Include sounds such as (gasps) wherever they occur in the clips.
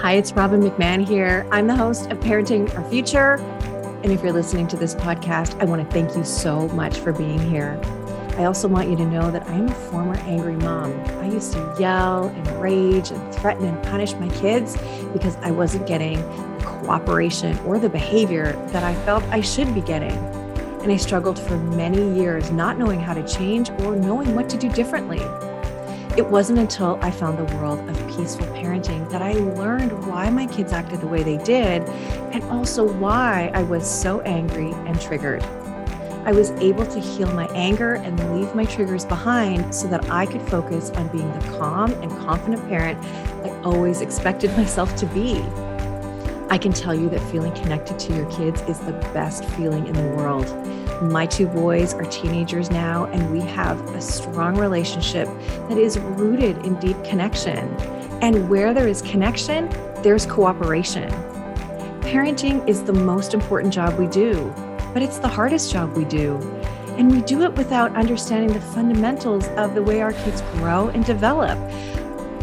Hi, it's Robin McMahon here. I'm the host of Parenting Our Future. And if you're listening to this podcast, I want to thank you so much for being here. I also want you to know that I'm a former angry mom. I used to yell and rage and threaten and punish my kids because I wasn't getting the cooperation or the behavior that I felt I should be getting. And I struggled for many years not knowing how to change or knowing what to do differently. It wasn't until I found the world of peaceful parenting that I learned why my kids acted the way they did and also why I was so angry and triggered. I was able to heal my anger and leave my triggers behind so that I could focus on being the calm and confident parent I always expected (laughs) myself to be. I can tell you that feeling connected to your kids is the best feeling in the world. My two boys are teenagers now, and we have a strong relationship that is rooted in deep connection. And where there is connection, there's cooperation. Parenting is the most important job we do, but it's the hardest job we do. And we do it without understanding the fundamentals of the way our kids grow and develop.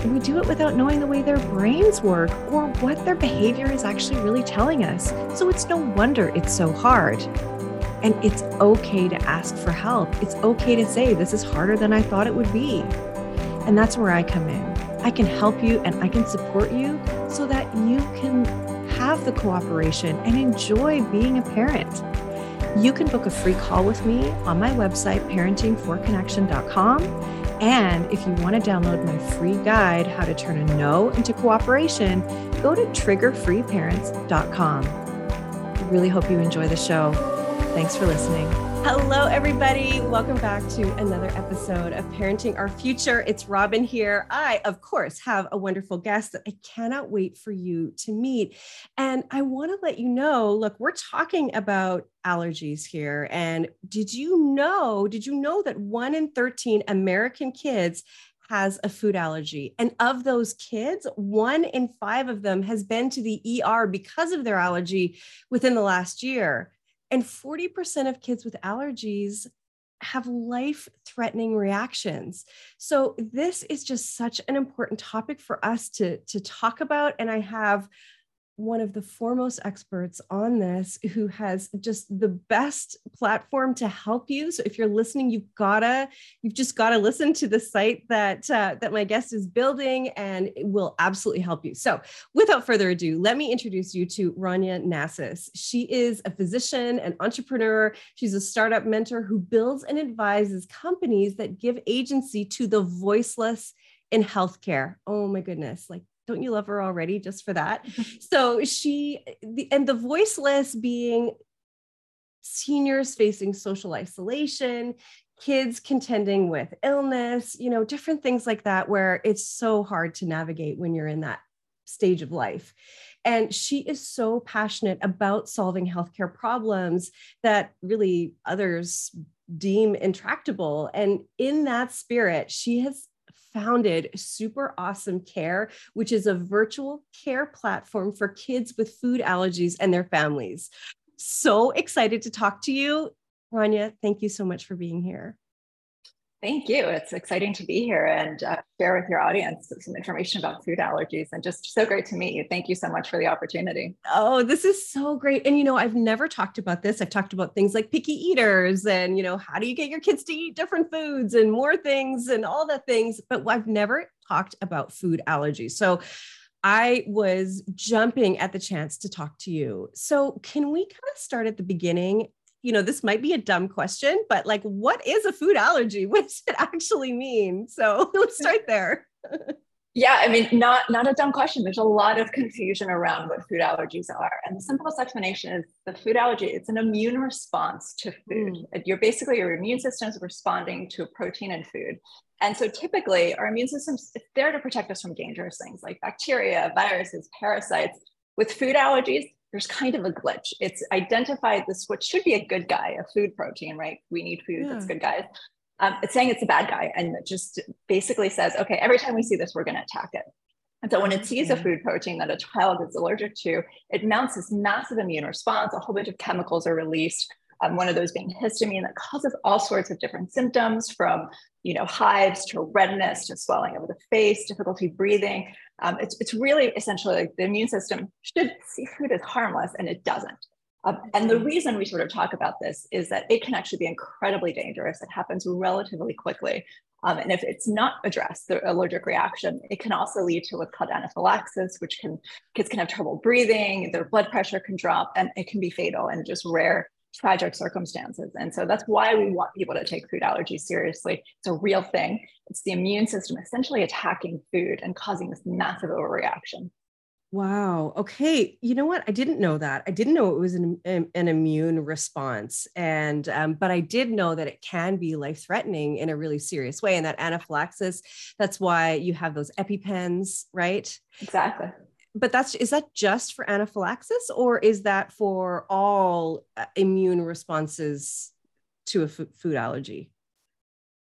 We do it without knowing the way their brains work or what their behavior is actually really telling us. So it's no wonder it's so hard. And it's okay to ask for help. It's okay to say, this is harder than I thought it would be. And that's where I come in. I can help you and I can support you so that you can have the cooperation and enjoy being a parent. You can book a free call with me on my website, parentingforconnection.com. And if you want to download my free guide, How to Turn a No into Cooperation, go to triggerfreeparents.com. I really hope you enjoy the show. Thanks for listening. Hello, everybody. Welcome back to another episode of Parenting Our Future. It's Robin here. I, of course, have a wonderful guest that I cannot wait for you to meet. And I want to let you know look, we're talking about allergies here. And did you know, did you know that one in 13 American kids has a food allergy. And of those kids, one in five of them has been to the ER because of their allergy within the last year. And 40% of kids with allergies have life threatening reactions. So, this is just such an important topic for us to, to talk about. And I have one of the foremost experts on this who has just the best platform to help you. So if you're listening you've gotta you've just gotta listen to the site that uh, that my guest is building and it will absolutely help you. So without further ado let me introduce you to rania Nasis. She is a physician and entrepreneur. She's a startup mentor who builds and advises companies that give agency to the voiceless in healthcare. Oh my goodness like don't you love her already just for that? (laughs) so she, the, and the voiceless being seniors facing social isolation, kids contending with illness, you know, different things like that, where it's so hard to navigate when you're in that stage of life. And she is so passionate about solving healthcare problems that really others deem intractable. And in that spirit, she has founded Super Awesome Care, which is a virtual care platform for kids with food allergies and their families. So excited to talk to you. Rania, thank you so much for being here. Thank you. It's exciting to be here and uh, share with your audience some information about food allergies and just so great to meet you. Thank you so much for the opportunity. Oh, this is so great. And, you know, I've never talked about this. I've talked about things like picky eaters and, you know, how do you get your kids to eat different foods and more things and all the things, but I've never talked about food allergies. So, I was jumping at the chance to talk to you. So, can we kind of start at the beginning you know, this might be a dumb question, but like, what is a food allergy? (laughs) What does it actually mean? So (laughs) let's start there. yeah, I mean, not not a dumb question. There's a lot of confusion around what food allergies are, and the simplest explanation is the food allergy. It's an immune response to food. Mm. You're basically your immune system is responding to a protein in food. And so typically our immune system is there to protect us from dangerous things like bacteria, viruses, parasites. With food allergies, there's kind of a glitch. It's identified this what should be a good guy, a food protein, right? We need food yeah. that's good guys. Um, it's saying it's a bad guy, and it just basically says, okay, every time we see this, we're going to attack it. And so when it sees a food protein that a child is allergic to, it mounts this massive immune response. A whole bunch of chemicals are released. Um, one of those being histamine that causes all sorts of different symptoms from you know hives to redness to swelling of the face difficulty breathing Um, it's, it's really essentially like the immune system should see food as harmless and it doesn't. Um, and the mm-hmm. reason we sort of talk about this is that it can actually be incredibly dangerous. It happens relatively quickly. Um, and if it's not addressed, the allergic reaction, it can also lead to what's called anaphylaxis, which can kids can have trouble breathing, their blood pressure can drop, and it can be fatal in just rare tragic circumstances. And so that's why we want people to take food allergies seriously. It's a real thing. It's the immune system essentially attacking food and causing this massive overreaction. Wow. Okay. You know what? I didn't know that. I didn't know it was an, an, immune response. And, um, but I did know that it can be life threatening in a really serious way. And that anaphylaxis, that's why you have those EpiPens, right? Exactly. But that's, is that just for anaphylaxis or is that for all uh, immune responses to a food allergy?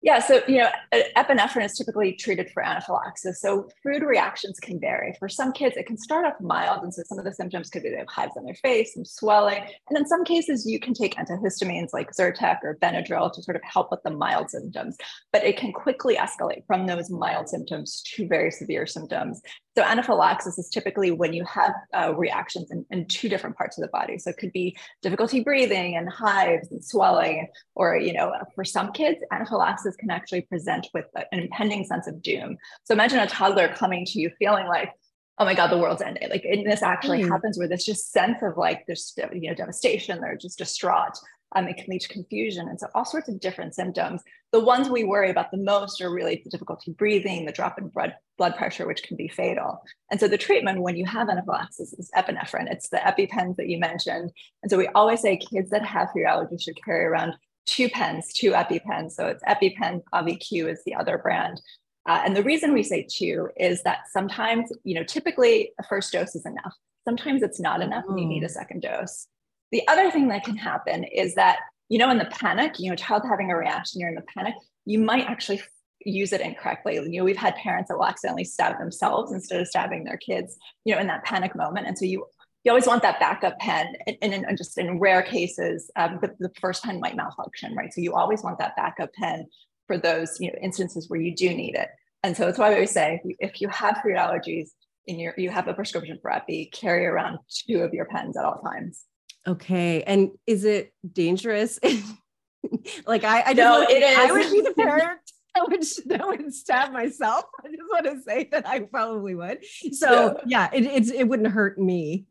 Yeah, so you know, epinephrine is typically treated for anaphylaxis. So food reactions can vary. For some kids, it can start off mild, and so some of the symptoms could be they have hives on their face, some swelling, and in some cases, you can take antihistamines like Zyrtec or Benadryl to sort of help with the mild symptoms. But it can quickly escalate from those mild symptoms to very severe symptoms. So anaphylaxis is typically when you have uh, reactions in, in, two different parts of the body. So it could be difficulty breathing and hives and swelling, or you know, for some kids, anaphylaxis can actually present with an impending sense of doom. So imagine a toddler coming to you feeling like, oh my god, the world's ending. Like and this actually mm. happens where this just sense of like there's you know devastation, they're just distraught um, it can lead to confusion. And so all sorts of different symptoms. The ones we worry about the most are really the difficulty breathing, the drop in blood, blood pressure, which can be fatal. And so the treatment when you have anaphylaxis is epinephrine. It's the EpiPens that you mentioned. And so we always say kids that have food allergies should carry around two pens, two EpiPens. So it's EpiPen, Auvi-Q is the other brand. Uh, and the reason we say two is that sometimes, you know, typically a first dose is enough. Sometimes it's not enough and you need a mm. second dose. The other thing that can happen is that, you know, in the panic, you know, child having a reaction, you're in the panic, you might actually use it incorrectly. You know, we've had parents that will accidentally stab themselves instead of stabbing their kids, you know, in that panic moment. And so you you always want that backup pen. And, and, and just in rare cases, um, the, the first pen might malfunction, right? So you always want that backup pen for those you know, instances where you do need it. And so that's why we always say if you have food allergies in your, you have a prescription for Epi, carry around two of your pens at all times. Okay. And is it dangerous? (laughs) like I, I no, it is. I would be the (laughs) parent (laughs) that would that would stab myself. I just want to say that I probably would. So yeah, yeah it, it's it wouldn't hurt me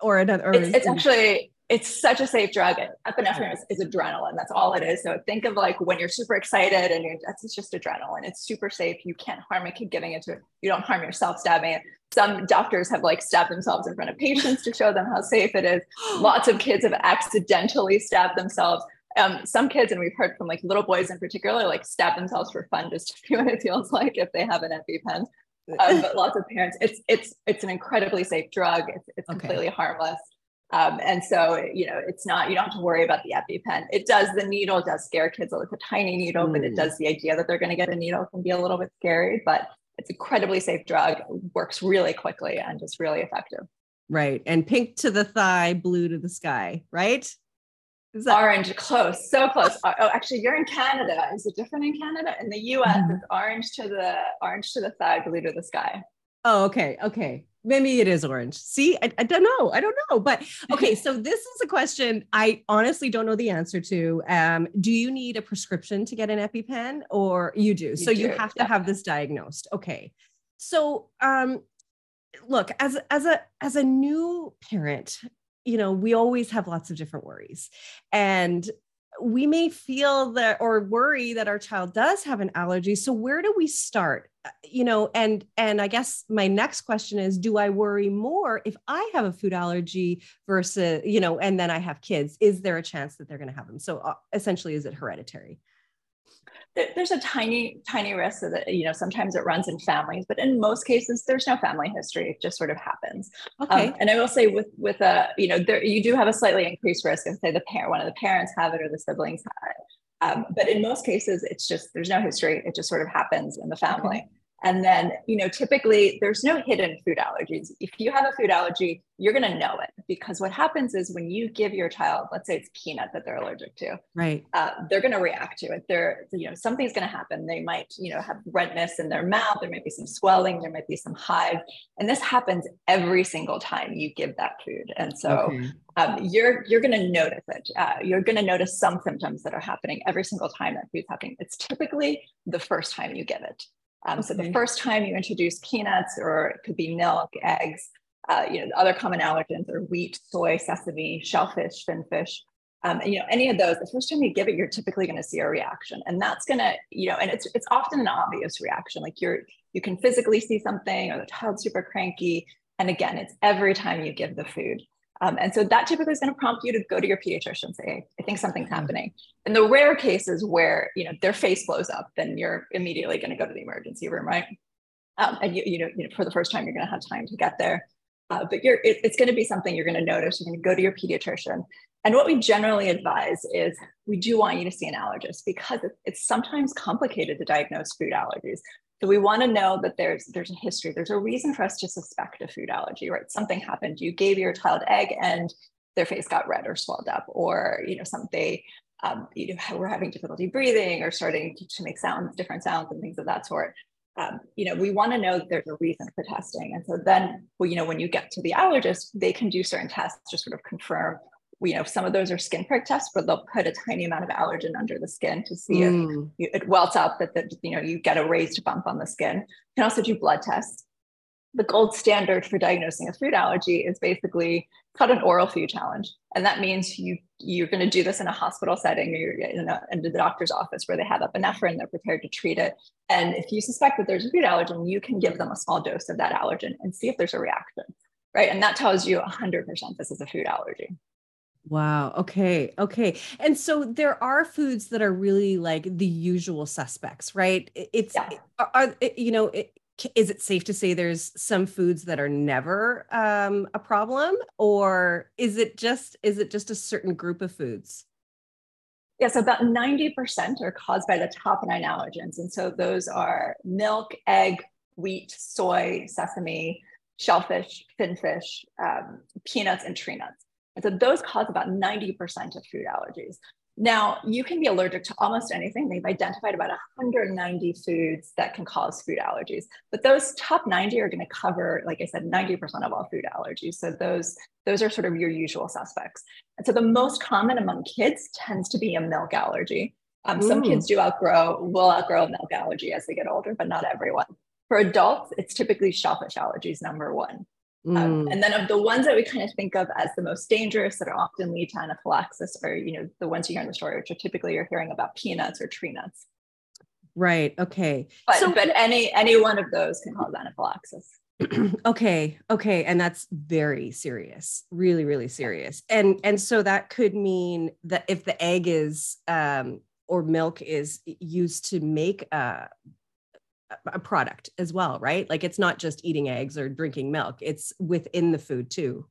or another. Or it's, it's actually it's such a safe drug. Epinephrine is, is, adrenaline. That's all it is. So think of like when you're super excited and you're, that's just adrenaline. It's super safe. You can't harm a kid giving it to you don't harm yourself stabbing it. Some doctors have like stabbed themselves in front of patients to show them how safe it is. (gasps) Lots of kids have accidentally stabbed themselves. Um, some kids, and we've heard from like little boys in particular, like stab themselves for fun just to (laughs) see what it feels like if they have an EpiPen. Um, but lots of parents, it's it's it's an incredibly safe drug. It's, it's okay. completely harmless. Um, and so, you know, it's not, you don't have to worry about the EpiPen. It does, the needle does scare kids. It's a tiny needle, mm. but it mm. does the idea that they're going to get a needle can be a little bit scary, but it's incredibly safe drug, works really quickly and just really effective. Right. And pink to the thigh, blue to the sky, right? Is that- orange, close, so close. oh, actually, you're in Canada. Is it different in Canada? In the US, mm-hmm. it's orange to the orange to the thigh, blue to the sky. Oh, okay. Okay maybe it is orange. See, I, I, don't know. I don't know. But okay, so this is a question I honestly don't know the answer to. Um, do you need a prescription to get an EpiPen or you do? You so do, you have to have this diagnosed. Okay. So um look, as as a as a new parent, you know, we always have lots of different worries. And we may feel that or worry that our child does have an allergy. So where do we start? Uh, you know and and i guess my next question is do i worry more if i have a food allergy versus you know and then i have kids? Is there a chance that they're going to have them? So uh, essentially is it hereditary there's a tiny tiny risk that you know sometimes it runs in families but in most cases there's no family history. It just sort of happens. Okay. um, and i will say with with a you know there you do have a slightly increased risk if say the parent one of the parents have it or the siblings have it. Um, but in most cases it's just there's no history. It just sort of happens in the family. okay. And then, you know, typically there's no hidden food allergies. If you have a food allergy, you're going to know it because what happens is when you give your child, let's say it's peanut that they're allergic to, right? Uh, they're going to react to it. They're, you know, something's going to happen. They might, you know, have redness in their mouth. There might be some swelling. There might be some hives, and this happens every single time you give that food. And so okay. um, you're you're going to notice it. Uh, you're going to notice some symptoms that are happening every single time that food's happening. It's typically the first time you give it. Um, okay. So the first time you introduce peanuts, or it could be milk, eggs, uh, you know, the other common allergens are wheat, soy, sesame, shellfish, finfish. Um, and you know, any of those, the first time you give it, you're typically going to see a reaction, and that's going to, you know, and it's it's often an obvious reaction. Like you're you can physically see something, or the child's super cranky, and again, it's every time you give the food. Um, and so that typically is going to prompt you to go to your pediatrician and say, I think something's mm-hmm. happening. In the rare cases where, you know, their face blows up, then you're immediately going to go to the emergency room, right? Um, and you, you know, you know, for the first time, you're going to have time to get there. Uh, but you're, it, it's going to be something you're going to notice. You're going to go to your pediatrician. And what we generally advise is we do want you to see an allergist because it's sometimes complicated to diagnose food allergies. We want to know that there's there's a history, there's a reason for us to suspect a food allergy, right? Something happened. You gave your child egg and their face got red or swelled up, or you know, something um, you know were having difficulty breathing or starting to, to, make sounds, different sounds, and things of that sort. Um, you know, we want to know that there's a reason for testing, and so then, well, you know, when you get to the allergist, they can do certain tests to sort of confirm you know, some of those are skin prick tests, but they'll put a tiny amount of allergen under the skin to see mm. if it welts up that, the, you know, you get a raised bump on the skin. You can also do blood tests. The gold standard for diagnosing a food allergy is basically called an oral food challenge. And that means you, you're going to do this in a hospital setting or you're in, a, in the doctor's office where they have epinephrine, they're prepared to treat it. And if you suspect that there's a food allergen, you can give them a small dose of that allergen and see if there's a reaction, right? And that tells you 100% this is a food allergy. Wow. Okay. Okay. And so there are foods that are really like the usual suspects, right? It's yeah. are, you know, it, is it safe to say there's some foods that are never um, a problem, or is it just is it just a certain group of foods? Yes, yeah, so about 90% are caused by the top nine allergens. And so those are milk, egg, wheat, soy, sesame, shellfish, finfish, um, peanuts, and tree nuts. And so those cause about 90% of food allergies. Now, you can be allergic to almost anything. They've identified about 190 foods that can cause food allergies, but those top 90 are going to cover, like I said, 90% of all food allergies. So those, those are sort of your usual suspects. And so the most common among kids tends to be a milk allergy. Um, some kids do outgrow, will outgrow milk allergy as they get older, but not everyone. For adults, it's typically shellfish allergies, number one. Um, mm. Um, and then of the ones that we kind of think of as the most dangerous that are often lead to anaphylaxis are, you know, the ones you hear in the story, which are typically you're hearing about peanuts or tree nuts. Right. Okay. But, so, but any any one of those can cause anaphylaxis. (clears throat) okay. Okay. And that's very serious, really, really serious. And and so that could mean that if the egg is um or milk is used to make uh a product as well, right? Like it's not just eating eggs or drinking milk, it's within the food too.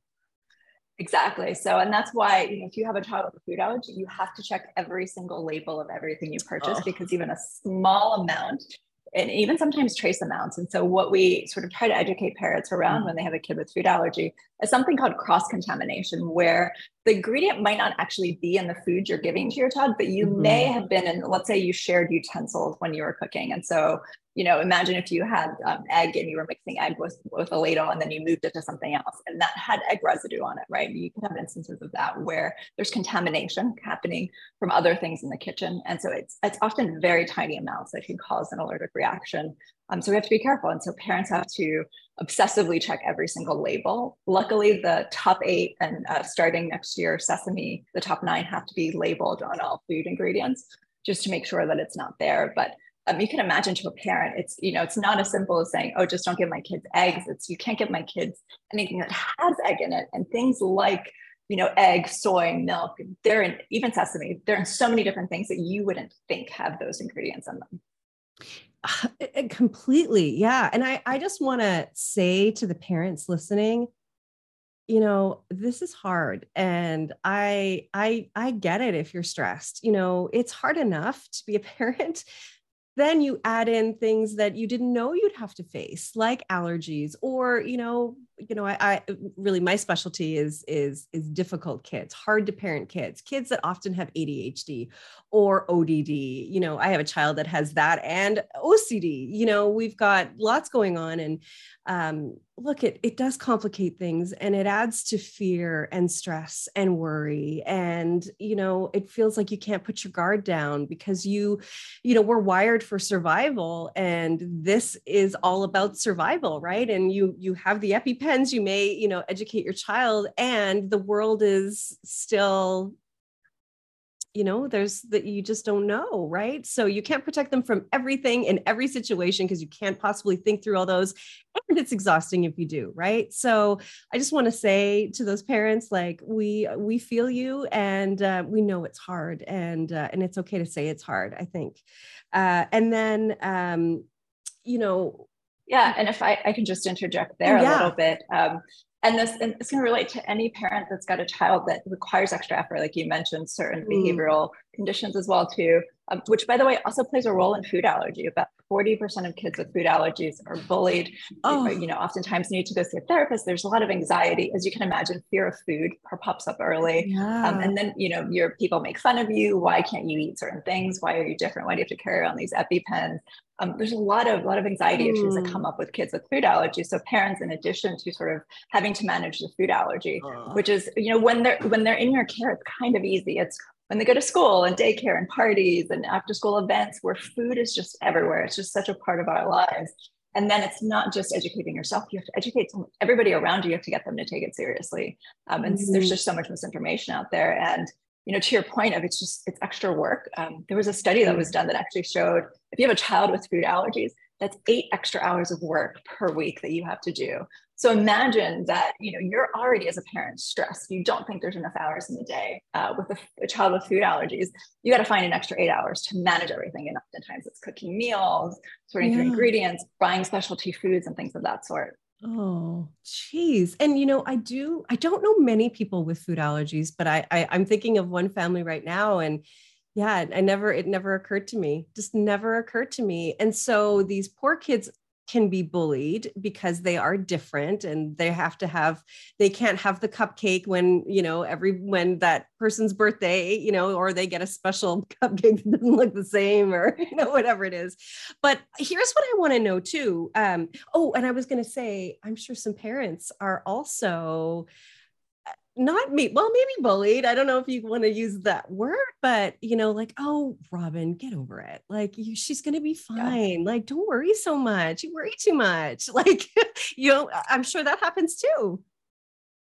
Exactly. So, and that's why you know, if you have a child with a food allergy, you have to check every single label of everything you purchase oh. because even a small amount and even sometimes trace amounts. And so, what we sort of try to educate parents around mm-hmm. when they have a kid with food allergy is something called cross contamination, where the ingredient might not actually be in the food you're giving to your child, but you mm-hmm. may have been in, let's say you shared utensils when you were cooking. And so you know, imagine if you had um, egg and you were mixing egg with, with a ladle and then you moved it to something else and that had egg residue on it, right? You can have instances of that where there's contamination happening from other things in the kitchen. And so it's, it's often very tiny amounts that can cause an allergic reaction. Um, so we have to be careful. And so parents have to obsessively check every single label. Luckily, the top eight and uh, starting next year, sesame, the top nine have to be labeled on all food ingredients just to make sure that it's not there. But um, you can imagine to a parent, it's you know, it's not as simple as saying, "Oh, just don't give my kids eggs." It's you can't give my kids anything that has egg in it, and things like you know, egg, soy, milk. They're in even sesame. They're in so many different things that you wouldn't think have those ingredients in them. (sighs) Uh, completely, yeah. And I, I just want to say to the parents listening, you know this is hard and i i i get it if you're stressed you know it's hard enough to be a (laughs) parent then you add in things that you didn't know you'd have to face like allergies or you know you know I, I, really my specialty is is is difficult kids hard to parent kids kids that often have adhd or odd you know i have a child that has that and ocd you know we've got lots going on and um, look it it does complicate things and it adds to fear and stress and worry and you know it feels like you can't put your guard down because you you know we're wired for survival and this is all about survival right? And you you have the epipens you may you know educate your child and the world is still you know there's that you just don't know right? So you can't protect them from everything in every situation because you can't possibly think through all those and it's exhausting if you do right? So i just want to say to those parents like we we feel you and uh, we know it's hard and uh, and it's okay to say it's hard i think. Uh, and then um you know yeah and if i i can just interject there yeah. a little bit um and this and going to relate to any parent that's got a child that requires extra effort like you mentioned certain mm. behavioral conditions as well too um, which by the way also plays a role in food allergy. About 40% of kids with food allergies are bullied oh. you know oftentimes need to go see a therapist. There's a lot of anxiety. As you can imagine fear of food pops up early. Yeah. um, and then you know your people make fun of you. Why can't you eat certain things? Why are you different? Why do you have to carry on these epipens um, there's a lot of lot of anxiety mm. issues that come up with kids with food allergies. So parents, in addition to sort of having to manage the food allergy, uh. which is you know when they're when they're in your care, it's kind of easy. It's when they go to school and daycare and parties and after school events where food is just everywhere. It's just such a part of our lives. And then it's not just educating yourself; you have to educate everybody around you. You have to get them to take it seriously. Um, and mm. there's just so much misinformation out there. And you know, to your point of it's just it's extra work. Um, there was a study that was done that actually showed if you have a child with food allergies, that's eight extra hours of work per week that you have to do. So imagine that you know you're already as a parent stressed. You don't think there's enough hours in the day uh, with a, a, child with food allergies. You got to find an extra eight hours to manage everything, and oftentimes it's cooking meals, sorting yeah. through ingredients, buying specialty foods, and things of that sort. Oh, geez. And you know, I do, I don't know many people with food allergies, but I, I I'm thinking of one family right now. And yeah, I never, it never occurred to me, just never occurred to me. And so these poor kids can be bullied because they are different and they have to have they can't have the cupcake when you know every when that person's birthday you know or they get a special (laughs) cupcake that doesn't look the same or (laughs) you know whatever it is. But here's what i want to know too um oh and i was going to say i'm sure some parents are also not me well maybe bullied i don't know if you want to use that word but you know like oh robin get over it like you, she's going to be fine yeah. like don't worry so much you worry too much (laughs) like you know i'm sure that happens too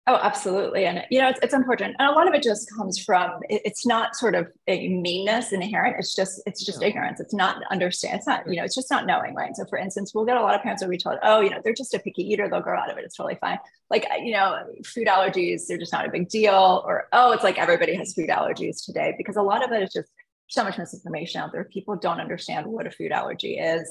Oh, absolutely. And, you know, it's, it's important. And a lot of it just comes from, it, it's not sort of a meanness inherent. It's just, it's just ignorance. It's not understand. It's not, you know, it's just not knowing, right? So for instance, we'll get a lot of parents where we told, oh, you know, they're just a picky eater. They'll grow out of it. It's totally fine. Like, you know, food allergies, they're just not a big deal. Or, oh, it's like everybody has food allergies today because a lot of it is just so much misinformation out there. People don't understand what a food allergy is,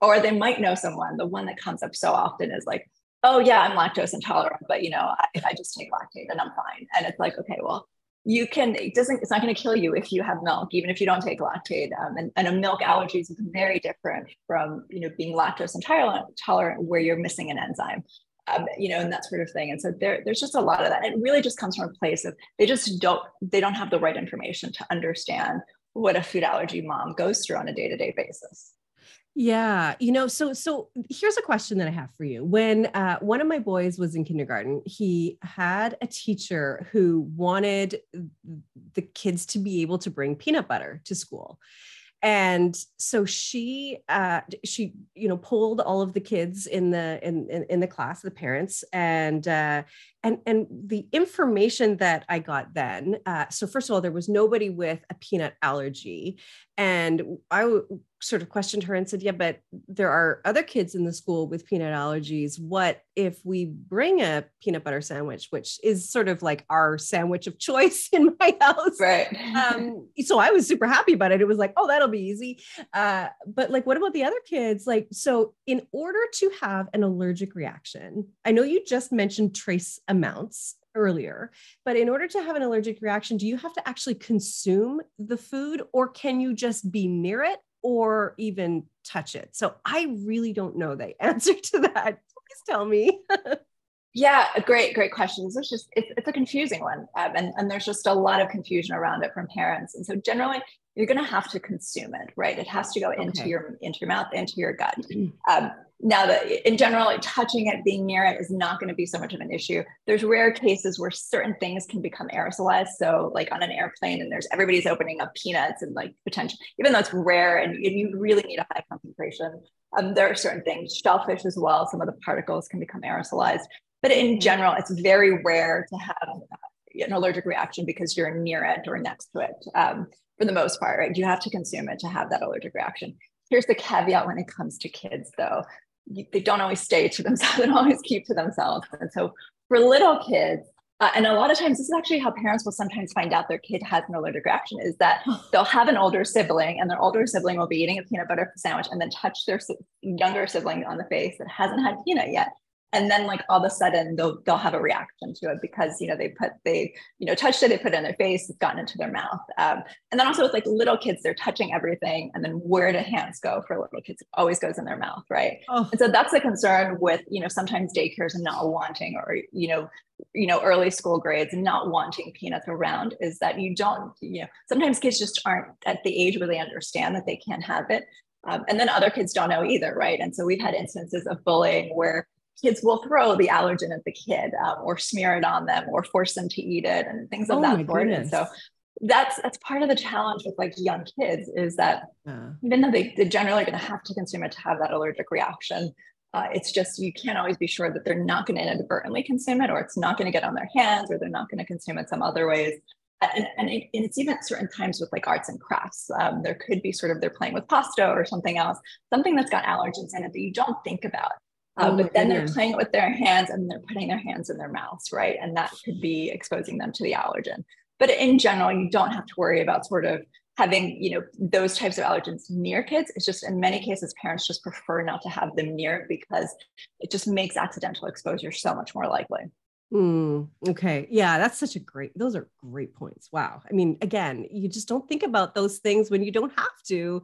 or they might know someone. The one that comes up so often is like, oh yeah, I'm lactose intolerant, but you know, if I just take Lactaid, then I'm fine. And it's like, okay, well, you can, it doesn't, it's not going to kill you if you have milk, even if you don't take Lactaid. Um, and, and a milk allergy is very different from, you know, being lactose intolerant, tolerant where you're missing an enzyme. Um, you know, and that sort of thing. And so there, there's just a lot of that. It really just comes from a place of they just don't, they don't have the right information to understand what a food allergy mom goes through on a day-to-day basis. Yeah, you know, so so here's a question that I have for you. When uh, one of my boys was in kindergarten, he had a teacher who wanted the kids to be able to bring peanut butter to school, and so she uh, she you know pulled all of the kids in the in in, in the class, the parents, and uh, and and the information that I got then. Uh, so first of all, there was nobody with a peanut allergy, and I sort of questioned her and said, Yeah, but there are other kids in the school with peanut allergies. What if we bring a peanut butter sandwich, which is sort of like our sandwich of choice (laughs) in my house? Right. Um, (laughs) so I was super happy about it. It was like, Oh, that'll be easy. Uh, but like, what about the other kids? Like, so in order to have an allergic reaction, I know you just mentioned trace amounts earlier. But in order to have an allergic reaction, do you have to actually consume the food or can you just be near it or even touch it? So I really don't know the (laughs) answer to that. Please tell me. (laughs) Yeah, great, great questions. It's just it's, it's a confusing one, um, and and there's just a lot of confusion around it from parents. And so generally, you're going to have to consume it, right? It has to go into okay. your into your mouth, into your gut. Um, now, that in general, like, touching it, being near it, is not going to be so much of an issue. There's rare cases where certain things can become aerosolized. So, like on an airplane, and there's everybody's opening up peanuts and like potential, even though it's rare and, and you really need a high concentration. Um, there are certain things, shellfish as well. Some of the particles can become aerosolized. But in mm-hmm. general, it's very rare to have uh, an allergic reaction because you're near it or next to it. Um, for the most part, right? You have to consume it to have that allergic reaction. Here's the caveat when it comes to kids, though. They don't always stay to themselves, (laughs) they don't always keep to themselves. And so for little kids, uh, and a lot of times, this is actually how parents will sometimes find out their kid has an allergic reaction is that they'll have an older sibling and their older sibling will be eating a peanut butter sandwich and then touch their younger sibling on the face that hasn't had peanut yet and then like all of a sudden they'll they'll have a reaction to it because you know they put they you know touched it they put it in their face it's gotten into their mouth. Um, and then also with like little kids they're touching everything and then where do hands go for little kids? It always goes in their mouth right? Oh. and so that's the concern with you know sometimes daycares not wanting or you know you know early school grades not wanting peanuts around is that you don't you know sometimes kids just aren't at the age where they understand that they can't have it. Um, and then other kids don't know either right? And so we've had instances of bullying where kids will throw the allergen at the kid um, or smear it on them or force them to eat it and things of oh that sort. And so that's that's part of the challenge with like young kids is that yeah. even though they, they generally are going to have to consume it to have that allergic reaction, uh, it's just you can't always be sure that they're not going to inadvertently consume it or it's not going to get on their hands or they're not going to consume it some other ways. And, and, it, and, it's even certain times with like arts and crafts. Um, there could be sort of they're playing with pasta or something else, something that's got allergens in it that you don't think about. Uh, oh but then they're playing with their hands and they're putting their hands in their mouths, right? And that could be exposing them to the allergen. But in general, you don't have to worry about sort of having, you know, those types of allergens near kids. It's just in many cases, parents just prefer not to have them near because it just makes accidental exposure so much more likely. Mm, okay. Yeah, that's such a great, those are great points. Wow. I mean, again, you just don't think about those things when you don't have to.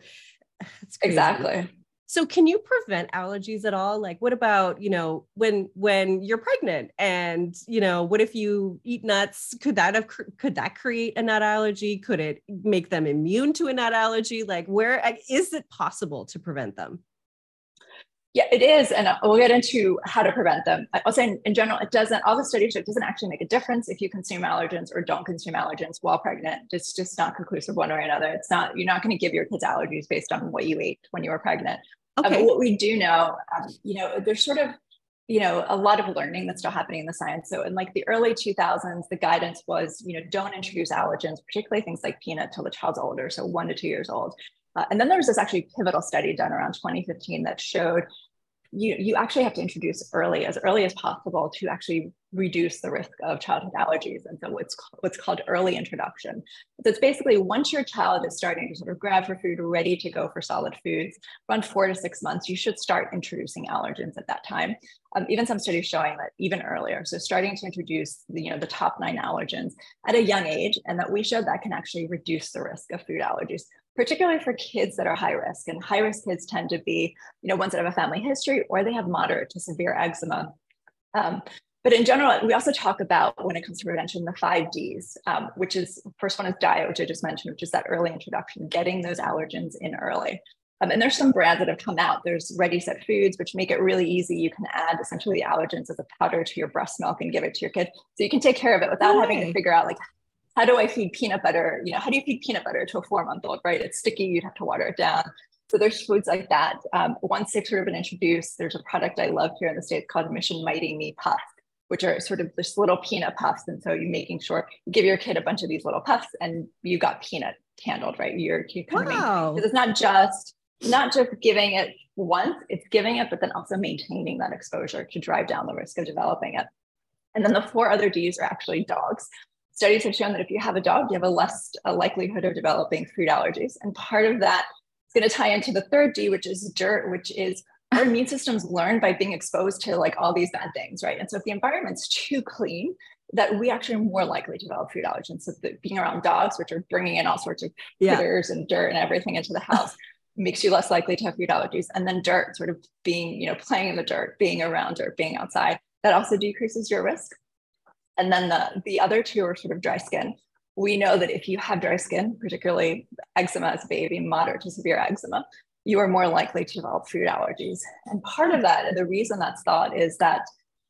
(sighs) Exactly. So can you prevent allergies at all? Like what about, you know, when when you're pregnant and, you know, what if you eat nuts? Could that have could that create a nut allergy? Could it make them immune to a nut allergy? Like where is it possible to prevent them? Yeah, it is. And we'll get into how to prevent them. I'll say in, general, it doesn't, all the studies show it doesn't actually make a difference if you consume allergens or don't consume allergens while pregnant. It's just not conclusive one way or another. It's not, you're not going to give your kids allergies based on what you ate when you were pregnant. Um, okay. Um, what we do know, um, you know, there's sort of, you know, a lot of learning that's still happening in the science. So in like the early 2000s, the guidance was, you know, don't introduce allergens, particularly things like peanut till the child's older, so one to two years old. Uh, and then there was this actually pivotal study done around 2015 that showed you, you actually have to introduce early, as early as possible to actually reduce the risk of childhood allergies. And so what's, what's called early introduction. So it's basically once your child is starting to sort of grab for food, ready to go for solid foods, around four to six months, you should start introducing allergens at that time. Um, even some studies showing that even earlier. So starting to introduce the, you know, the top nine allergens at a young age, and that we showed that can actually reduce the risk of food allergies particularly for kids that are high risk. And high risk kids tend to be, you know, ones that have a family history or they have moderate to severe eczema. Um, but in general, we also talk about when it comes to prevention, the five Ds, um, which is first one is diet, which I just mentioned, which is that early introduction, getting those allergens in early. Um, and there's some brands that have come out. There's Ready Set Foods, which make it really easy. You can add essentially the allergens as a powder to your breast milk and give it to your kid. So you can take care of it without having to figure out like how do I feed peanut butter? You know, how do you feed peanut butter to a four month old, right? It's sticky, you'd have to water it down. So there's foods like that. Um, once they've sort of been introduced, there's a product I love here in the States called Mission Mighty Me Puffs, which are sort of this little peanut puffs. And so you're making sure you give your kid a bunch of these little puffs and you got peanut handled, right? You're, you're wow. of, it's not just, not just giving it once, it's giving it, but then also maintaining that exposure to drive down the risk of developing it. And then the four other Ds are actually dogs studies have shown that if you have a dog, you have a less a likelihood of developing food allergies. And part of that is going to tie into the third D, which is dirt, which is our (laughs) immune systems learn by being exposed to like all these bad things, right? And so if the environment's too clean, that we actually are more likely to develop food allergens. So being around dogs, which are bringing in all sorts of critters yeah. and dirt and everything into the (laughs) house. makes you less likely to have food allergies. And then dirt, sort of being, you know, playing in the dirt, being around dirt, being outside, that also decreases your risk. And then the, the other two are sort of dry skin. We know that if you have dry skin, particularly eczema as a baby, moderate to severe eczema, you are more likely to develop food allergies. And part of that, the reason that's thought is that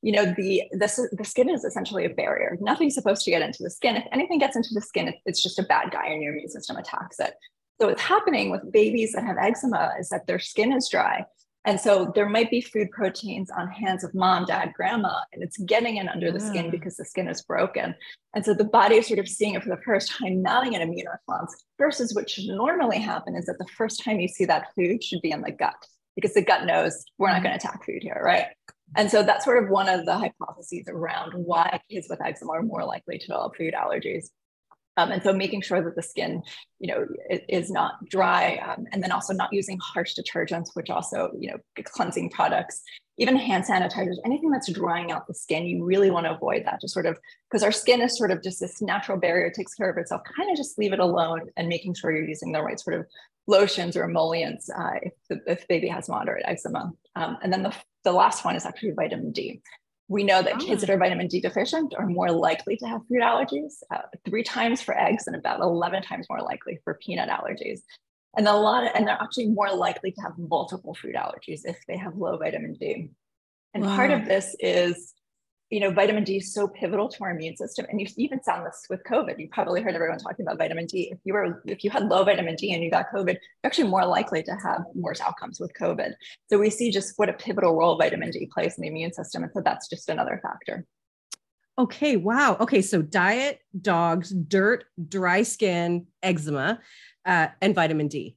you know the, the the skin is essentially a barrier nothing's supposed to get into the skin if anything gets into the skin it's just a bad guy and your immune system attacks it so what's happening with babies that have eczema is that their skin is dry and so there might be food proteins on hands of mom, dad, grandma, and it's getting in under the skin mm. because the skin is broken. And so the body is sort of seeing it for the first time, mounting an immune response, versus what should normally happen is that the first time you see that food should be in the gut because the gut knows we're not mm. going to attack food here, right? And so that's sort of one of the hypotheses around why kids with eczema are more likely to develop food allergies. Um, and so making sure that the skin, you know, is, not dry, um, and then also not using harsh detergents, which also, you know, cleansing products, even hand sanitizers, anything that's drying out the skin, you really want to avoid that. Just sort of because our skin is sort of just this natural barrier, takes care of itself. Kind of just leave it alone, and making sure you're using the right sort of lotions or emollients uh, if, the, if baby has moderate eczema. Um, and then the, the last one is actually vitamin D. We know that kids that ah. are vitamin D deficient are more likely to have food allergies, uh, three times for eggs and about 11 times more likely for peanut allergies. And a lot of, and they're actually more likely to have multiple food allergies if they have low vitamin D. And wow. part of this is you know, vitamin D is so pivotal to our immune system. And you even found this with COVID. You probably heard everyone talking about vitamin D. If you were, if you had low vitamin D and you got COVID, you're actually more likely to have worse outcomes with COVID. So we see just what a pivotal role vitamin D plays in the immune system. And so that's just another factor. Okay. Wow. Okay. So diet, dogs, dirt, dry skin, eczema, uh, and vitamin D.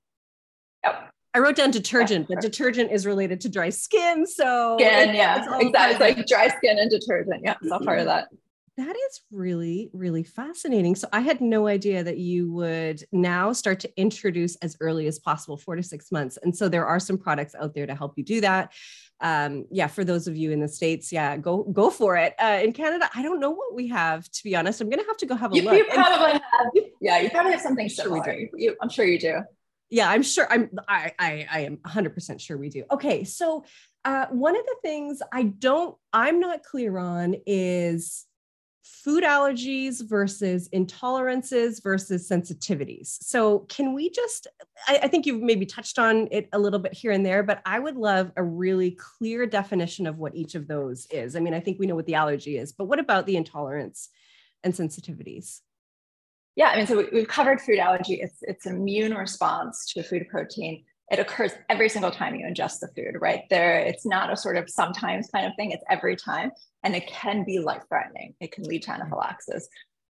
Yep. I wrote down detergent, but detergent is related to dry skin. So skin, yeah, exactly. like dry skin and detergent. Yeah, it's all part of that. That is really, really fascinating. So I had no idea that you would now start to introduce as early as possible, four to six months. And so there are some products out there to help you do that. Um, yeah, for those of you in the states, yeah, go go for it. Uh, in Canada, I don't know what we have to be honest. I'm gonna have to go have a you, look. You probably have, yeah, you probably have something similar. Sure you, I'm sure you do yeah i'm sure i'm i i, I am 100% sure we do. Okay so uh, one of the things i don't i'm not clear on is food allergies versus intolerances versus sensitivities. So can we just I, I think you've maybe touched on it a little bit here and there but i would love a really clear definition of what each of those is. I mean i think we know what the allergy is but what about the intolerance and sensitivities yeah, I mean, so we've covered food allergy. It's it's immune response to food protein. It occurs every single time you ingest the food, right? There, it's not a sort of sometimes kind of thing. It's every time, and it can be life threatening. It can lead to anaphylaxis.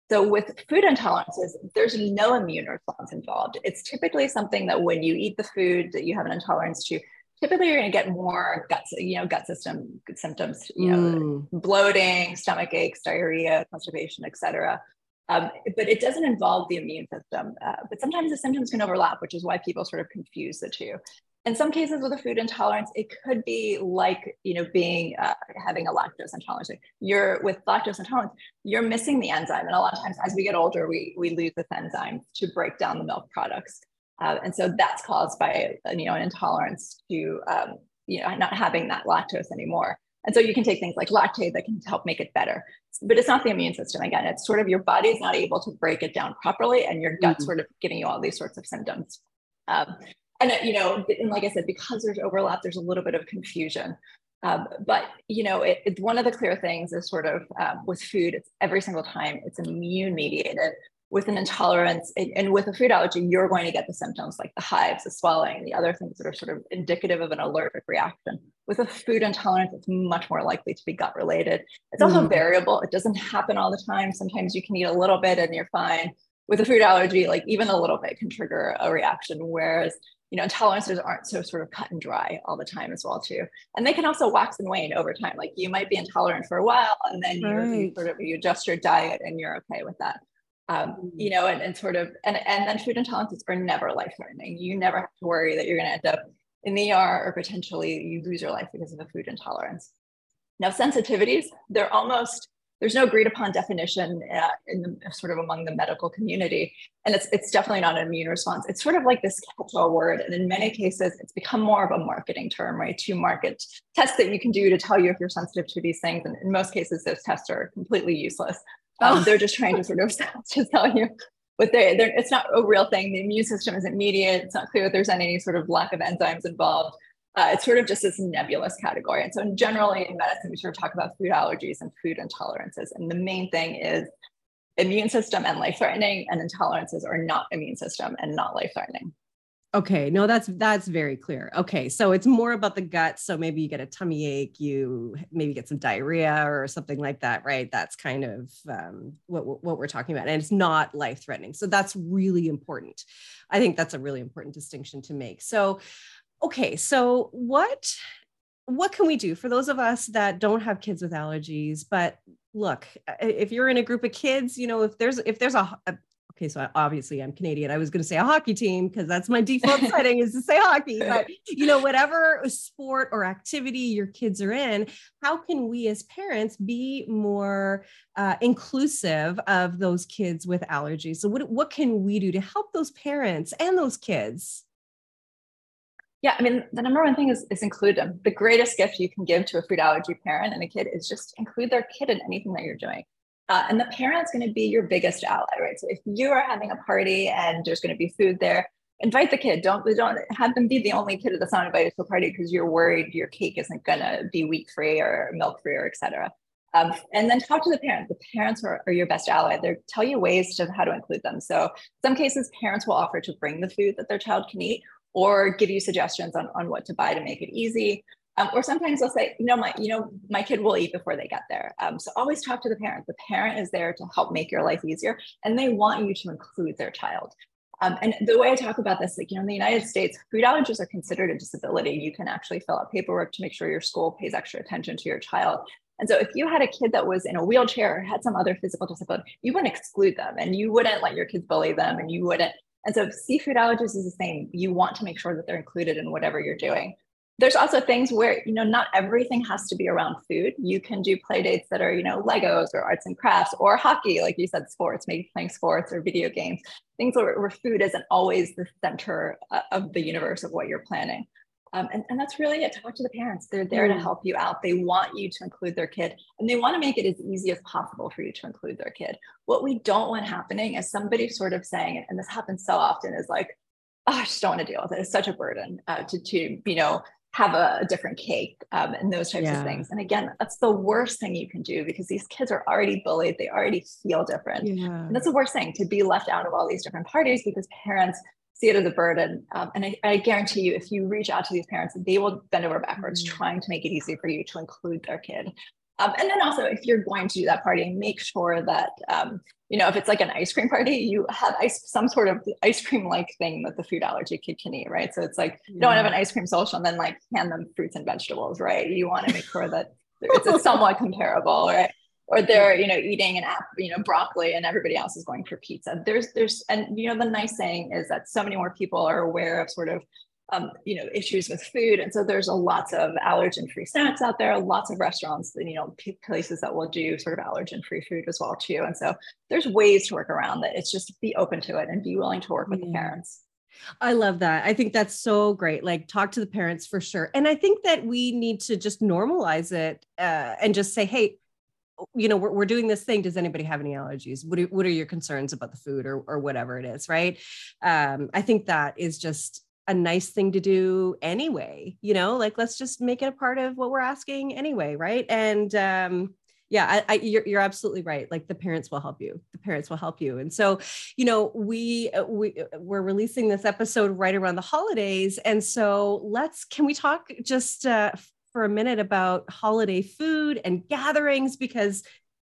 So with food intolerances, there's no immune response involved. It's typically something that when you eat the food that you have an intolerance to, typically you're going to get more gut, you know, gut system symptoms, you know, mm. bloating, stomach aches, diarrhea, constipation, etc. Um, but it doesn't involve the immune system. Uh, but sometimes the symptoms can overlap, which is why people sort of confuse the two. In some cases with a food intolerance, it could be like, you know, being, uh, having a lactose intolerance. You're with lactose intolerance, you're missing the enzyme. And a lot of times as we get older, we, we lose this enzyme to break down the milk products. Uh, and so that's caused by, you know, an intolerance to, um, you know, not having that lactose anymore. And so you can take things like Lactaid that can help make it better. But it's not the immune system again. It's sort of your body's not able to break it down properly, and your gut's mm-hmm. sort of giving you all these sorts of symptoms. Um, and you know, and like I said, because there's overlap, there's a little bit of confusion. Um, but you know, it, it, one of the clear things is sort of um, with food, it's every single time it's immune mediated with an intolerance and with a food allergy, you're going to get the symptoms like the hives, the swelling, the other things that are sort of indicative of an allergic reaction. With a food intolerance, it's much more likely to be gut related. It's also mm. variable. It doesn't happen all the time. Sometimes you can eat a little bit and you're fine. With a food allergy, like even a little bit can trigger a reaction, whereas you know, intolerances aren't so sort of cut and dry all the time as well too. And they can also wax and wane over time. Like you might be intolerant for a while and then right. you sort of you adjust your diet and you're okay with that um, you know, and, and sort of, and, and then food intolerances are never life threatening. You never have to worry that you're going to end up in the ER or potentially you lose your life because of a food intolerance. Now, sensitivities, they're almost, there's no agreed upon definition uh, in the sort of among the medical community. And it's, it's definitely not an immune response. It's sort of like this catch-all word. And in many cases, it's become more of a marketing term, right? To market tests that you can do to tell you if you're sensitive to these things. And in most cases, those tests are completely useless. Um, oh. They're just trying to sort of (laughs) to tell you but they, it's not a real thing. The immune system isn't mediate. It's not clear that there's any sort of lack of enzymes involved. Uh, it's sort of just this nebulous category. And so, generally in medicine, we sort of talk about food allergies and food intolerances. And the main thing is immune system and life threatening, and intolerances are not immune system and not life threatening. Okay, no, that's that's very clear. Okay, so it's more about the gut. So maybe you get a tummy ache, you maybe get some diarrhea or something like that, right? That's kind of um, what what we're talking about, and it's not life threatening. So that's really important. I think that's a really important distinction to make. So, okay, so what what can we do for those of us that don't have kids with allergies but look if you're in a group of kids you know if there's if there's a, a okay, so obviously I'm Canadian. I was going to say a hockey team because that's my default setting is to say hockey. (laughs) But you know, whatever sport or activity your kids are in, how can we as parents be more uh, inclusive of those kids with allergies? So what what can we do to help those parents and those kids? Yeah, I mean, the number one thing is, is include them. The greatest gift you can give to a food allergy parent and a kid is just include their kid in anything that you're doing. Uh, and the parent's going to be your biggest ally, right? So if you are having a party and there's going to be food there, invite the kid. Don't don't have them be the only kid that's not invited to a party because you're worried your cake isn't going to be wheat free or milk free or etc. Um, and then talk to the parent. The parents are, are your best ally. They tell you ways to how to include them. So some cases, parents will offer to bring the food that their child can eat, or give you suggestions on, on what to buy to make it easy. Um, or sometimes they'll say, you know, my, you know, my kid will eat before they get there. Um, so always talk to the parent. The parent is there to help make your life easier, and they want you to include their child. Um, and the way I talk about this, like, you know, in the United States, food allergies are considered a disability. You can actually fill out paperwork to make sure your school pays extra attention to your child. And so if you had a kid that was in a wheelchair or had some other physical disability, you wouldn't exclude them and you wouldn't let your kids bully them and you wouldn't. And so seafood allergies is the same. You want to make sure that they're included in whatever you're doing there's also things where you know not everything has to be around food. You can do play dates that are you know legos or arts and crafts or hockey like you said sports maybe playing sports or video games things where, where food isn't always the center uh, of the universe of what you're planning. Um, and, and that's really it. Talk to the parents. They're there mm. to help you out. They want you to include their kid and they want to make it as easy as possible for you to include their kid. What we don't want happening is somebody sort of saying and this happens so often is like oh, I just don't want to deal with it. It's such a burden uh, to, to, you know, have a, a different cake um, and those types yeah. of things. And again, that's the worst thing you can do because these kids are already bullied. They already feel different. Yeah. And that's the worst thing to be left out of all these different parties because parents see it as a burden. Um, and I, I, guarantee you, if you reach out to these parents, they will bend over backwards mm-hmm. trying to make it easy for you to include their kid. Um, and then also, if you're going to do that party, make sure that um, you know if it's like an ice cream party, you have ice some sort of ice cream like thing that the food allergy kid can eat, right? So it's like you don't have an ice cream social and then like hand them fruits and vegetables, right? You want to make sure that it's somewhat comparable, right? Or they're you know eating an app, you know broccoli, and everybody else is going for pizza. There's there's and you know the nice thing is that so many more people are aware of sort of um, you know issues with food and so there's a lots of allergen free snacks out there lots of restaurants and you know places that will do sort of allergen free food as well too and so there's ways to work around that it's just be open to it and be willing to work with yeah. the parents I love that. I think that's so great. Like, talk to the parents for sure. And I think that we need to just normalize it uh, and just say, hey, you know, we're, we're doing this thing. Does anybody have any allergies? What are, what are your concerns about the food or, or whatever it is? Right. Um, I think that is just a nice thing to do anyway you know like let's just make it a part of what we're asking anyway right? And um yeah I, I you're, you're absolutely right like the parents will help you the parents will help you. And so you know we uh, we uh, we're releasing this episode right around the holidays. And so let's can we talk just uh, for a minute about holiday food and gatherings? Because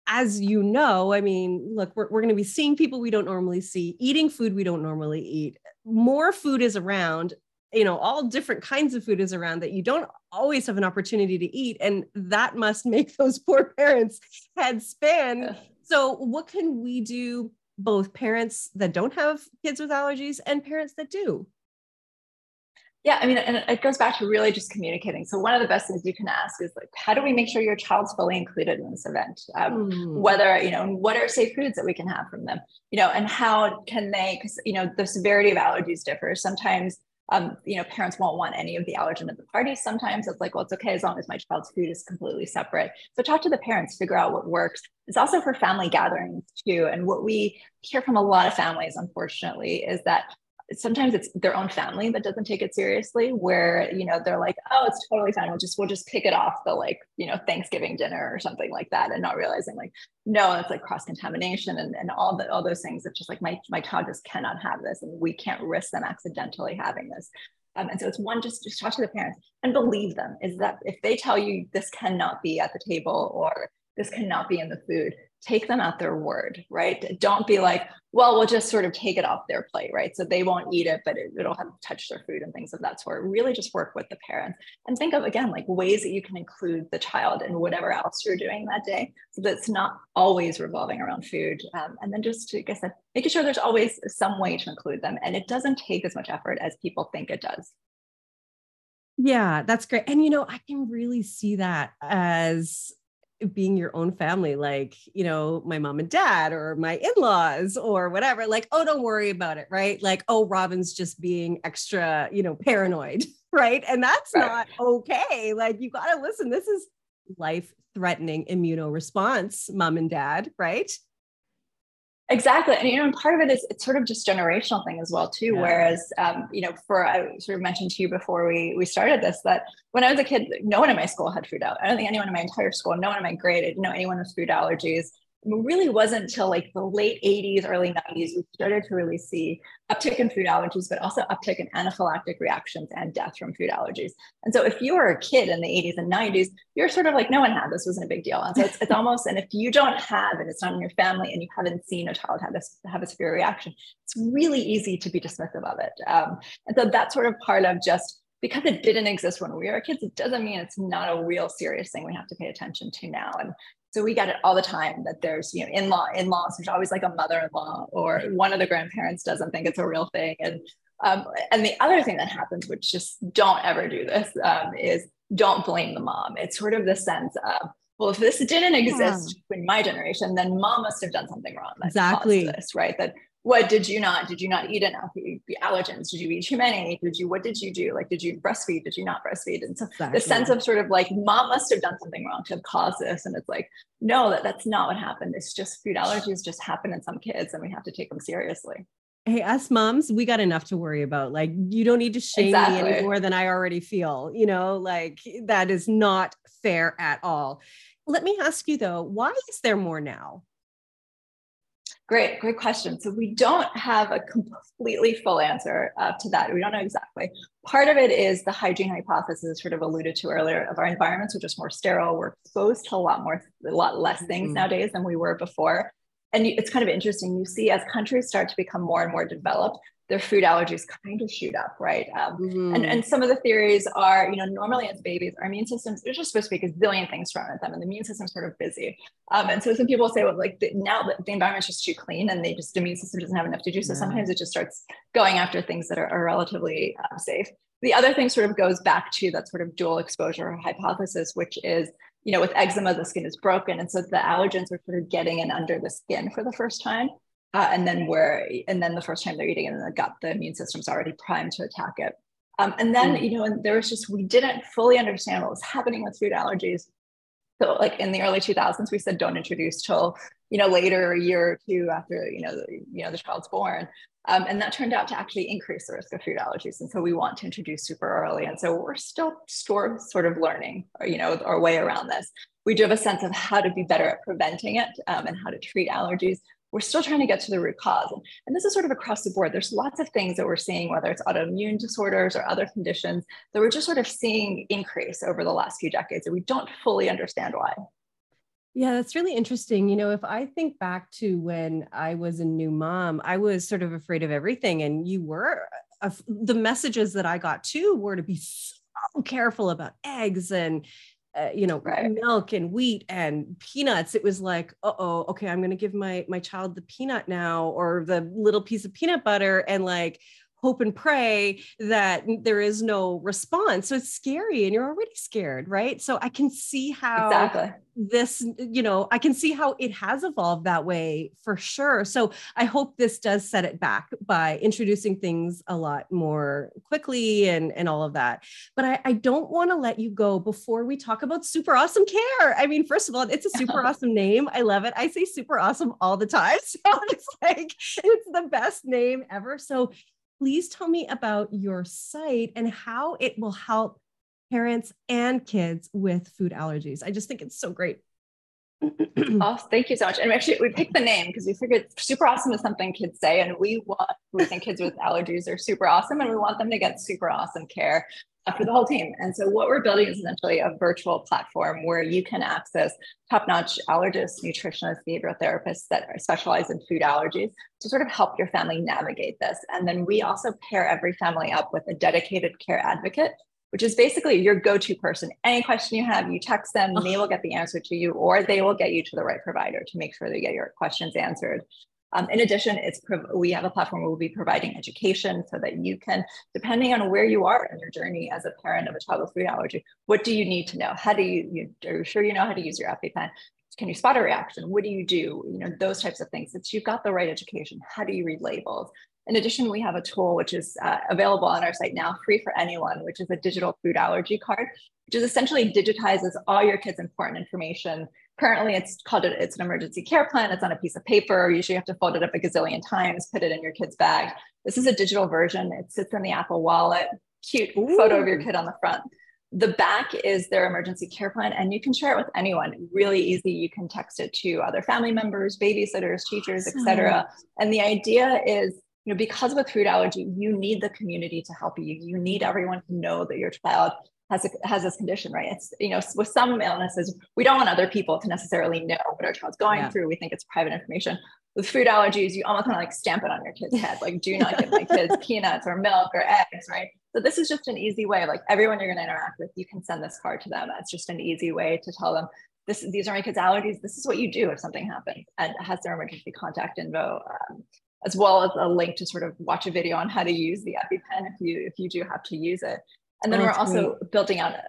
as you know, I mean, look, we're, we're going to be seeing people we don't normally see, eating food we don't normally eat. More food is around, you know, all different kinds of food is around that you don't always have an opportunity to eat. And that must (laughs) make those poor parents head spin. Yeah. So, what can we do, both parents that don't have kids with allergies and parents that do? Yeah, I mean, and it goes back to really just communicating. So one of the best things you can ask is like, how do we make sure your child's fully included in this event? Um, mm. Whether you know, what are safe foods that we can have from them? You know, and how can they? Because you know, the severity of allergies differs. Sometimes, um, you know, parents won't want any of the allergen at the party. Sometimes it's like, well, it's okay as long as my child's food is completely separate. So talk to the parents, figure out what works. It's also for family gatherings too. And what we hear from a lot of families, unfortunately, is that sometimes it's their own family that doesn't take it seriously where you know they're like oh it's totally fine. We'll just we'll just pick it off the like you know thanksgiving dinner or something like that and not realizing like no it's like cross contamination and, and all the all those things it's just like my my child just cannot have this and we can't risk them accidentally having this. Um, and so it's one just just talk to the parents and believe them is that if they tell you this cannot be at the table or this cannot be in the food take them at their word, right? Don't be like, well, we'll just sort of take it off their plate, right? So they won't eat it, but it, will have touched their food and things of that sort. Really just work with the parents and think of, again, like ways that you can include the child in whatever else you're doing that day so that it's not always revolving around food. Um, and then just, like I said, making sure there's always some way to include them. And it doesn't take as much effort as people think it does. Yeah, that's great. And you know, I can really see that as being your own family, like, you know, my mom and dad or my in laws or whatever, like, oh, don't worry about it, right? Like, oh, Robin's just being extra, you know, paranoid, (laughs) right? And that's right. not okay. Like, you got to listen. This is life threatening immunoresponse, mom and dad, right? Exactly. And, you know, and part of it is it's sort of just generational thing as well, too. Yeah. Whereas, um, you know, for I sort of mentioned to you before we, we started this, that when I was a kid, no one in my school had food out. I don't think anyone in my entire school, no one in my grade, I didn't know anyone with food allergies really wasn't until like the late 80s, early 90s, we started to really see uptick in food allergies, but also uptick in anaphylactic reactions and death from food allergies. And so if you were a kid in the 80s and 90s, you're sort of like, no one had this, wasn't a big deal. And so it's, it's (laughs) almost, and if you don't have, and it's not in your family and you haven't seen a child have this, have a severe reaction, it's really easy to be dismissive of it. Um, and so that's sort of part of just because it didn't exist when we were kids, it doesn't mean it's not a real serious thing we have to pay attention to now. And so we get it all the time that there's, you know, in-law, in-laws, there's always like a mother-in-law or one of the grandparents doesn't think it's a real thing. And um, and the other thing that happens, which just don't ever do this, um, is don't blame the mom. It's sort of the sense of, well, if this didn't exist yeah. in my generation, then mom must have done something wrong. That exactly. This, right? That what did you not did you not eat enough? The allergens did you eat too many? Did you what did you do? Like did you breastfeed? Did you not breastfeed? And so exactly. the sense of sort of like mom must have done something wrong to have caused this. And it's like no that, that's not what happened. It's just food allergies just happen in some kids and we have to take them seriously. Hey us moms we got enough to worry about. Like you don't need to shame exactly. me any more than i already feel you know? Like that is not fair at all. Let me ask you though why is there more now Great, great question. So we don't have a completely full answer uh, to that. We don't know exactly. Part of it is the hygiene hypothesis, sort of alluded to earlier, of our environments are just more sterile. We're exposed to a lot more, a lot less things mm-hmm. nowadays than we were before. And it's kind of interesting. You see, as countries start to become more and more developed, their food allergies kind of shoot up, right? Um, mm-hmm. and, and some of the theories are, you know, normally as babies, our immune systems, are just supposed to be a zillion things thrown at them, and the immune system's sort of busy. Um, and so some people say, well, like the, now the, the environment's just too clean and they just, the immune system doesn't have enough to do. So yeah. sometimes it just starts going after things that are, are relatively uh, safe. The other thing sort of goes back to that sort of dual exposure hypothesis, which is you know, with eczema, the skin is broken. And so the allergens are sort of getting in under the skin for the first time. Uh, and then where, and then the first time they're eating it in the gut, the immune system's already primed to attack it. Um, and then, mm. you know, and there was just, we didn't fully understand what was happening with food allergies. So like in the early 2000s, we said don't introduce till, you know, later a year or two after, you know, the, you know, the child's born. Um, and that turned out to actually increase the risk of food allergies. And so we want to introduce super early. And so we're still store, sort of learning, you know, our way around this. We do have a sense of how to be better at preventing it um, and how to treat allergies we're still trying to get to the root cause. And, this is sort of across the board. There's lots of things that we're seeing, whether it's autoimmune disorders or other conditions, that we're just sort of seeing increase over the last few decades, and we don't fully understand why. Yeah, that's really interesting. You know, if I think back to when I was a new mom, I was sort of afraid of everything. And you were, uh, the messages that I got too were to be so careful about eggs and uh, you know right. milk and wheat and peanuts it was like oh okay i'm going to give my my child the peanut now or the little piece of peanut butter and like hope and pray that there is no response. So it's scary and you're already scared, right? So I can see how exactly. this, you know, I can see how it has evolved that way for sure. So I hope this does set it back by introducing things a lot more quickly and, and all of that. But I, I don't want to let you go before we talk about super awesome care. I mean, first of all, it's a (laughs) super awesome name. I love it. I say super awesome all the time. (laughs) So it's like, it's the best name ever. So please tell me about your site and how it will help parents and kids with food allergies. I just think it's so great. (clears throat) oh, thank you so much. And actually, we picked the name because we figured super awesome is something kids say, and we want we think kids with allergies are super awesome, and we want them to get super awesome care for the whole team. And so what we're building is essentially a virtual platform where you can access top-notch allergists, nutritionists, behavioral therapists that are specialize in food allergies to sort of help your family navigate this. And then we also pair every family up with a dedicated care advocate which is basically your go-to person. Any question you have, you text them, they will get the answer to you, or they will get you to the right provider to make sure they get your questions answered. Um, in addition, it's we have a platform where we'll be providing education so that you can, depending on where you are in your journey as a parent of a child with food allergy, what do you need to know? How do you, you are you sure you know how to use your EpiPen? Can you spot a reaction? What do you do? You know, those types of things. It's you've got the right education. How do you read labels? In addition, we have a tool which is uh, available on our site now, free for anyone, which is a digital food allergy card, which is essentially digitizes all your kids' important information Currently, it's called it, it's an emergency care plan. It's on a piece of paper. Usually, you have to fold it up a gazillion times, put it in your kid's bag. This is a digital version. It sits in the Apple Wallet. Cute Ooh. photo of your kid on the front. The back is their emergency care plan, and you can share it with anyone. Really easy. You can text it to other family members, babysitters, teachers, etc. And the idea is you know, because with food allergy, you need the community to help you. You need everyone to know that your child has a, has this condition, right? It's you know with some illnesses we don't want other people to necessarily know what our child's going yeah. through. We think it's private information. With food allergies, you almost want to like stamp it on your kid's head, like do not give my kids (laughs) peanuts or milk or eggs, right? So this is just an easy way. Like everyone you're going to interact with, you can send this card to them. It's just an easy way to tell them this. These are my kids' allergies. This is what you do if something happens, and has their emergency contact info. Um, as well as a link to sort of watch a video on how to use the EpiPen if you if you do have to use it. And then oh, we're also great. building out, a,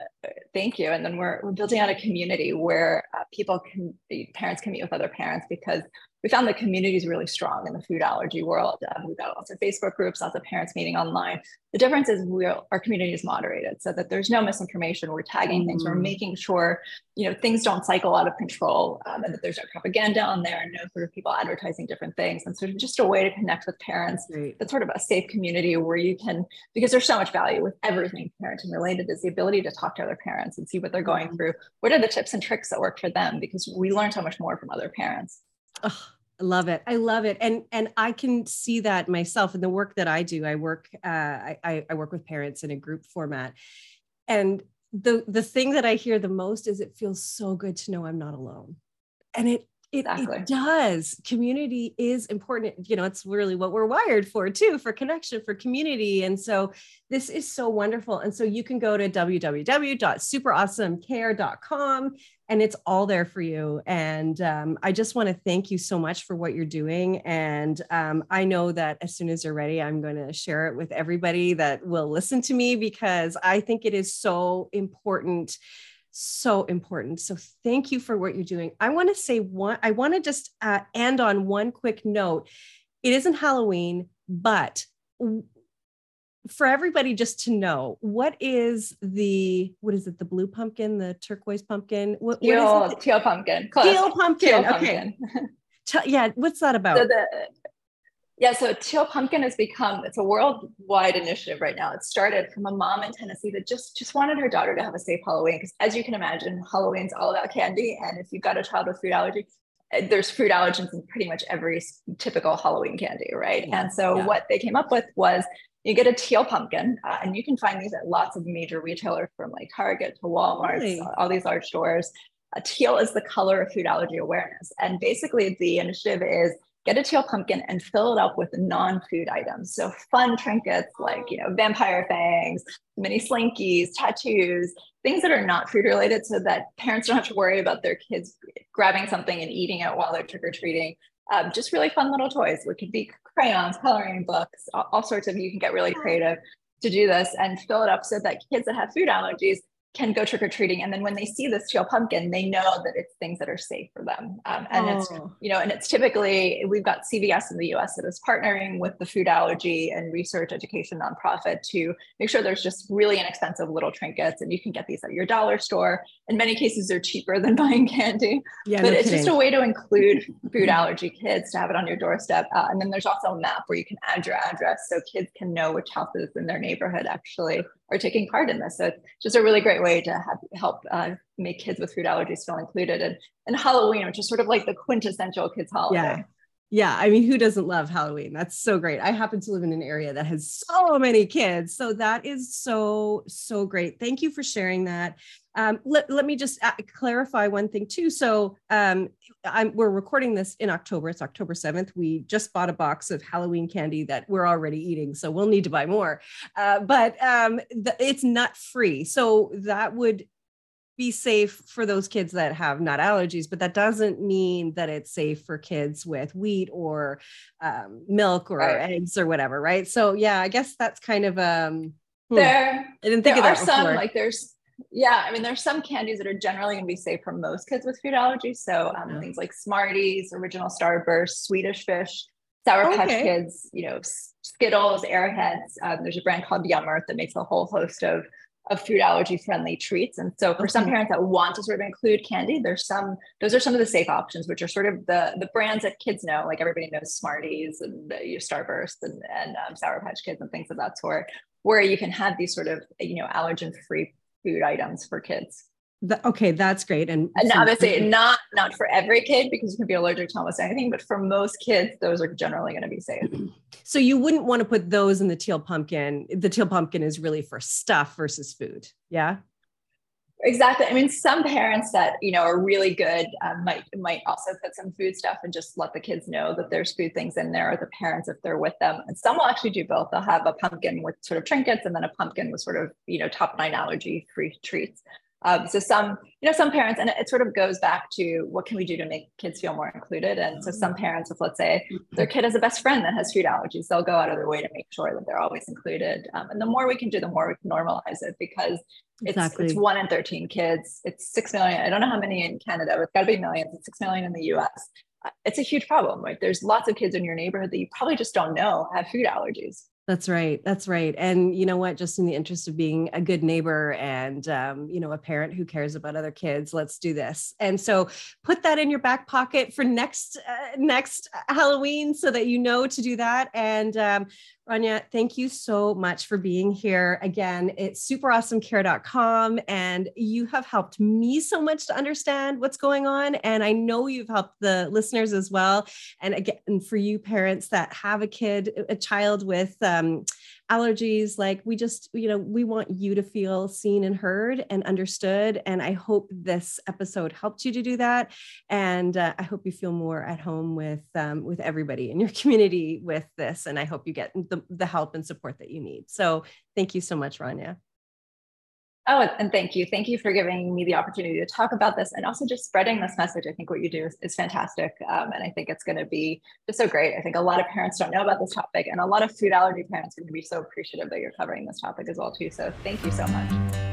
thank you. And then we're, we're building out a community where uh, people can, parents can meet with other parents because we found the community is really strong in the food allergy world. Um, we've got lots of Facebook groups, lots of parents meeting online. The difference is we our community is moderated so that there's no misinformation. We're tagging mm-hmm. things. We're mm. making sure you know things don't cycle out of control, um, and that there's no propaganda on there, and no sort of people advertising different things. And sort of just a way to connect with parents. Right. That's sort of a safe community where you can because there's so much value with everything parenting related is the ability to talk to other parents and see what they're going through. What are the tips and tricks that work for them? Because we learn so much more from other parents. Oh, I love it. I love it. And and I can see that myself in the work that I do. I work uh, I, I work with parents in a group format. And the the thing that I hear the most is it feels so good to know I'm not alone. And it it, exactly. it does. Community is important. You know, it's really what we're wired for too, for connection, for community. And so this is so wonderful. And so you can go to www.superawesomecare.com and it's all there for you. And um, I just want to thank you so much for what you're doing. And um, I know that as soon as you're ready, I'm going to share it with everybody that will listen to me because I think it is so important so important. So thank you for what you're doing. I want to say one, I want to just uh, end on one quick note. It isn't Halloween, but for everybody just to know what is the what is it the blue pumpkin the turquoise pumpkin what, teal, what is it? teal pumpkin Close. teal pumpkin teal okay pumpkin. yeah what's that about so the, yeah, so Teal Pumpkin has become it's a worldwide initiative right now. It started from a mom in Tennessee that just just wanted her daughter to have a safe Halloween because as you can imagine, Halloween's all about candy and if you've got a child with food allergy, eh, there's food allergens in pretty much every typical Halloween candy, right? Yeah, and so yeah. what they came up with was you get a teal pumpkin, uh, and you can find these at lots of major retailers from like Target to Walmart, really? all these large stores. Uh, teal is the color of food allergy awareness, and basically the initiative is get a teal pumpkin and fill it up with non-food items. So fun trinkets like, you know, vampire fangs, mini slinkies, tattoos, things that are not food related so that parents don't have to worry about their kids grabbing something and eating it while they're trick or treating. um, just really fun little toys. It could be crayons, coloring books, all, all sorts of. You can get really creative to do this and fill it up so that kids that have food allergies can go trick or treating, and then when they see this teal pumpkin, they know that it's things that are safe for them. Um, and oh. it's you know, and it's typically we've got CVS in the U.S. that is partnering with the food allergy and research education nonprofit to make sure there's just really inexpensive little trinkets, and you can get these at your dollar store. In many cases, they're cheaper than (laughs) buying candy. Yeah, but no it's kidding. just a way to include food allergy kids to have it on your doorstep. Uh, and then there's also a map where you can add your address so kids can know which houses in their neighborhood actually are taking part in this. So it's just a really great way to have, help uh, make kids with food allergies feel included. And, and Halloween, which is sort of like the quintessential kids holiday. Yeah. Yeah, I mean, who doesn't love Halloween? That's so great. I happen to live in an area that has so many kids. So that is so, so great. Thank you for sharing that. Um, let, let me just uh, clarify one thing too. So um, I'm, we're recording this in October. It's October 7th. We just bought a box of Halloween candy that we're already eating. So we'll need to buy more. Uh, but um, the, it's nut free. So that would be safe for those kids that have nut allergies, but that doesn't mean that it's safe for kids with wheat or um, milk or right. eggs or whatever, right? So yeah, I guess that's kind of um. Hmm. There, I didn't think there of that are before. some like there's yeah, I mean, there's some candies that are generally going to be safe for most kids with food allergies. So um, things like Smarties, Original Starburst, Swedish Fish, Sour okay. Patch Kids, you know, Skittles, Airheads. Um, there's a brand called YumEarth that makes a whole host of of food allergy friendly treats. And so for okay. some parents that want to sort of include candy, there's some, those are some of the safe options, which are sort of the, the brands that kids know, like everybody knows Smarties and the, you know, Starburst and, and um, Sour Patch Kids and things of that sort, where you can have these sort of, you know, allergen free food items for kids. The, okay, that's great. And, and obviously not not for every kid because you can be allergic to almost anything, but for most kids, those are generally going to be safe. (clears throat) So you wouldn't want to put those in the teal pumpkin. The teal pumpkin is really for stuff versus food. Yeah. Exactly. I mean, some parents that you know are really good um, might might also put some food stuff and just let the kids know that there's food things in there, or the parents if they're with them. And some will actually do both. They'll have a pumpkin with sort of trinkets, and then a pumpkin with sort of you know top nine allergy free treats. Um, so some, you know, some parents, and it, sort of goes back to what can we do to make kids feel more included. And so some parents, if let's say their kid has a best friend that has food allergies, they'll go out of their way to make sure that they're always included. Um, and the more we can do, the more we can normalize it because it's, exactly. it's one in 13 kids. It's 6 million. I don't know how many in Canada, but it's gotta be millions. It's 6 million in the US. Uh, it's a huge problem. Right? There's lots of kids in your neighborhood that you probably just don't know have food allergies. That's right. That's right. And you know what? Just in the interest of being a good neighbor and um, you know a parent who cares about other kids, let's do this. And so put that in your back pocket for next uh, next Halloween, so that you know to do that. And um, Rania, thank you so much for being here. Again, it's superawesomecare.com, and you have helped me so much to understand what's going on. And I know you've helped the listeners as well. And again, for you parents that have a kid, a child with um, allergies like we just you know we want you to feel seen and heard and understood and i hope this episode helped you to do that and uh, i hope you feel more at home with um, with everybody in your (laughs) community with this and i hope you get the, the help and support that you need. So thank you so much rania Oh, and thank you. Thank you for giving me the opportunity to talk about this and also just spreading this message. I think what you do is, is fantastic. Um, and I think it's going to be just so great. I think a lot of parents don't know about this topic and a lot of food allergy parents are going to be so appreciative that you're covering this topic as well too. So thank you so much.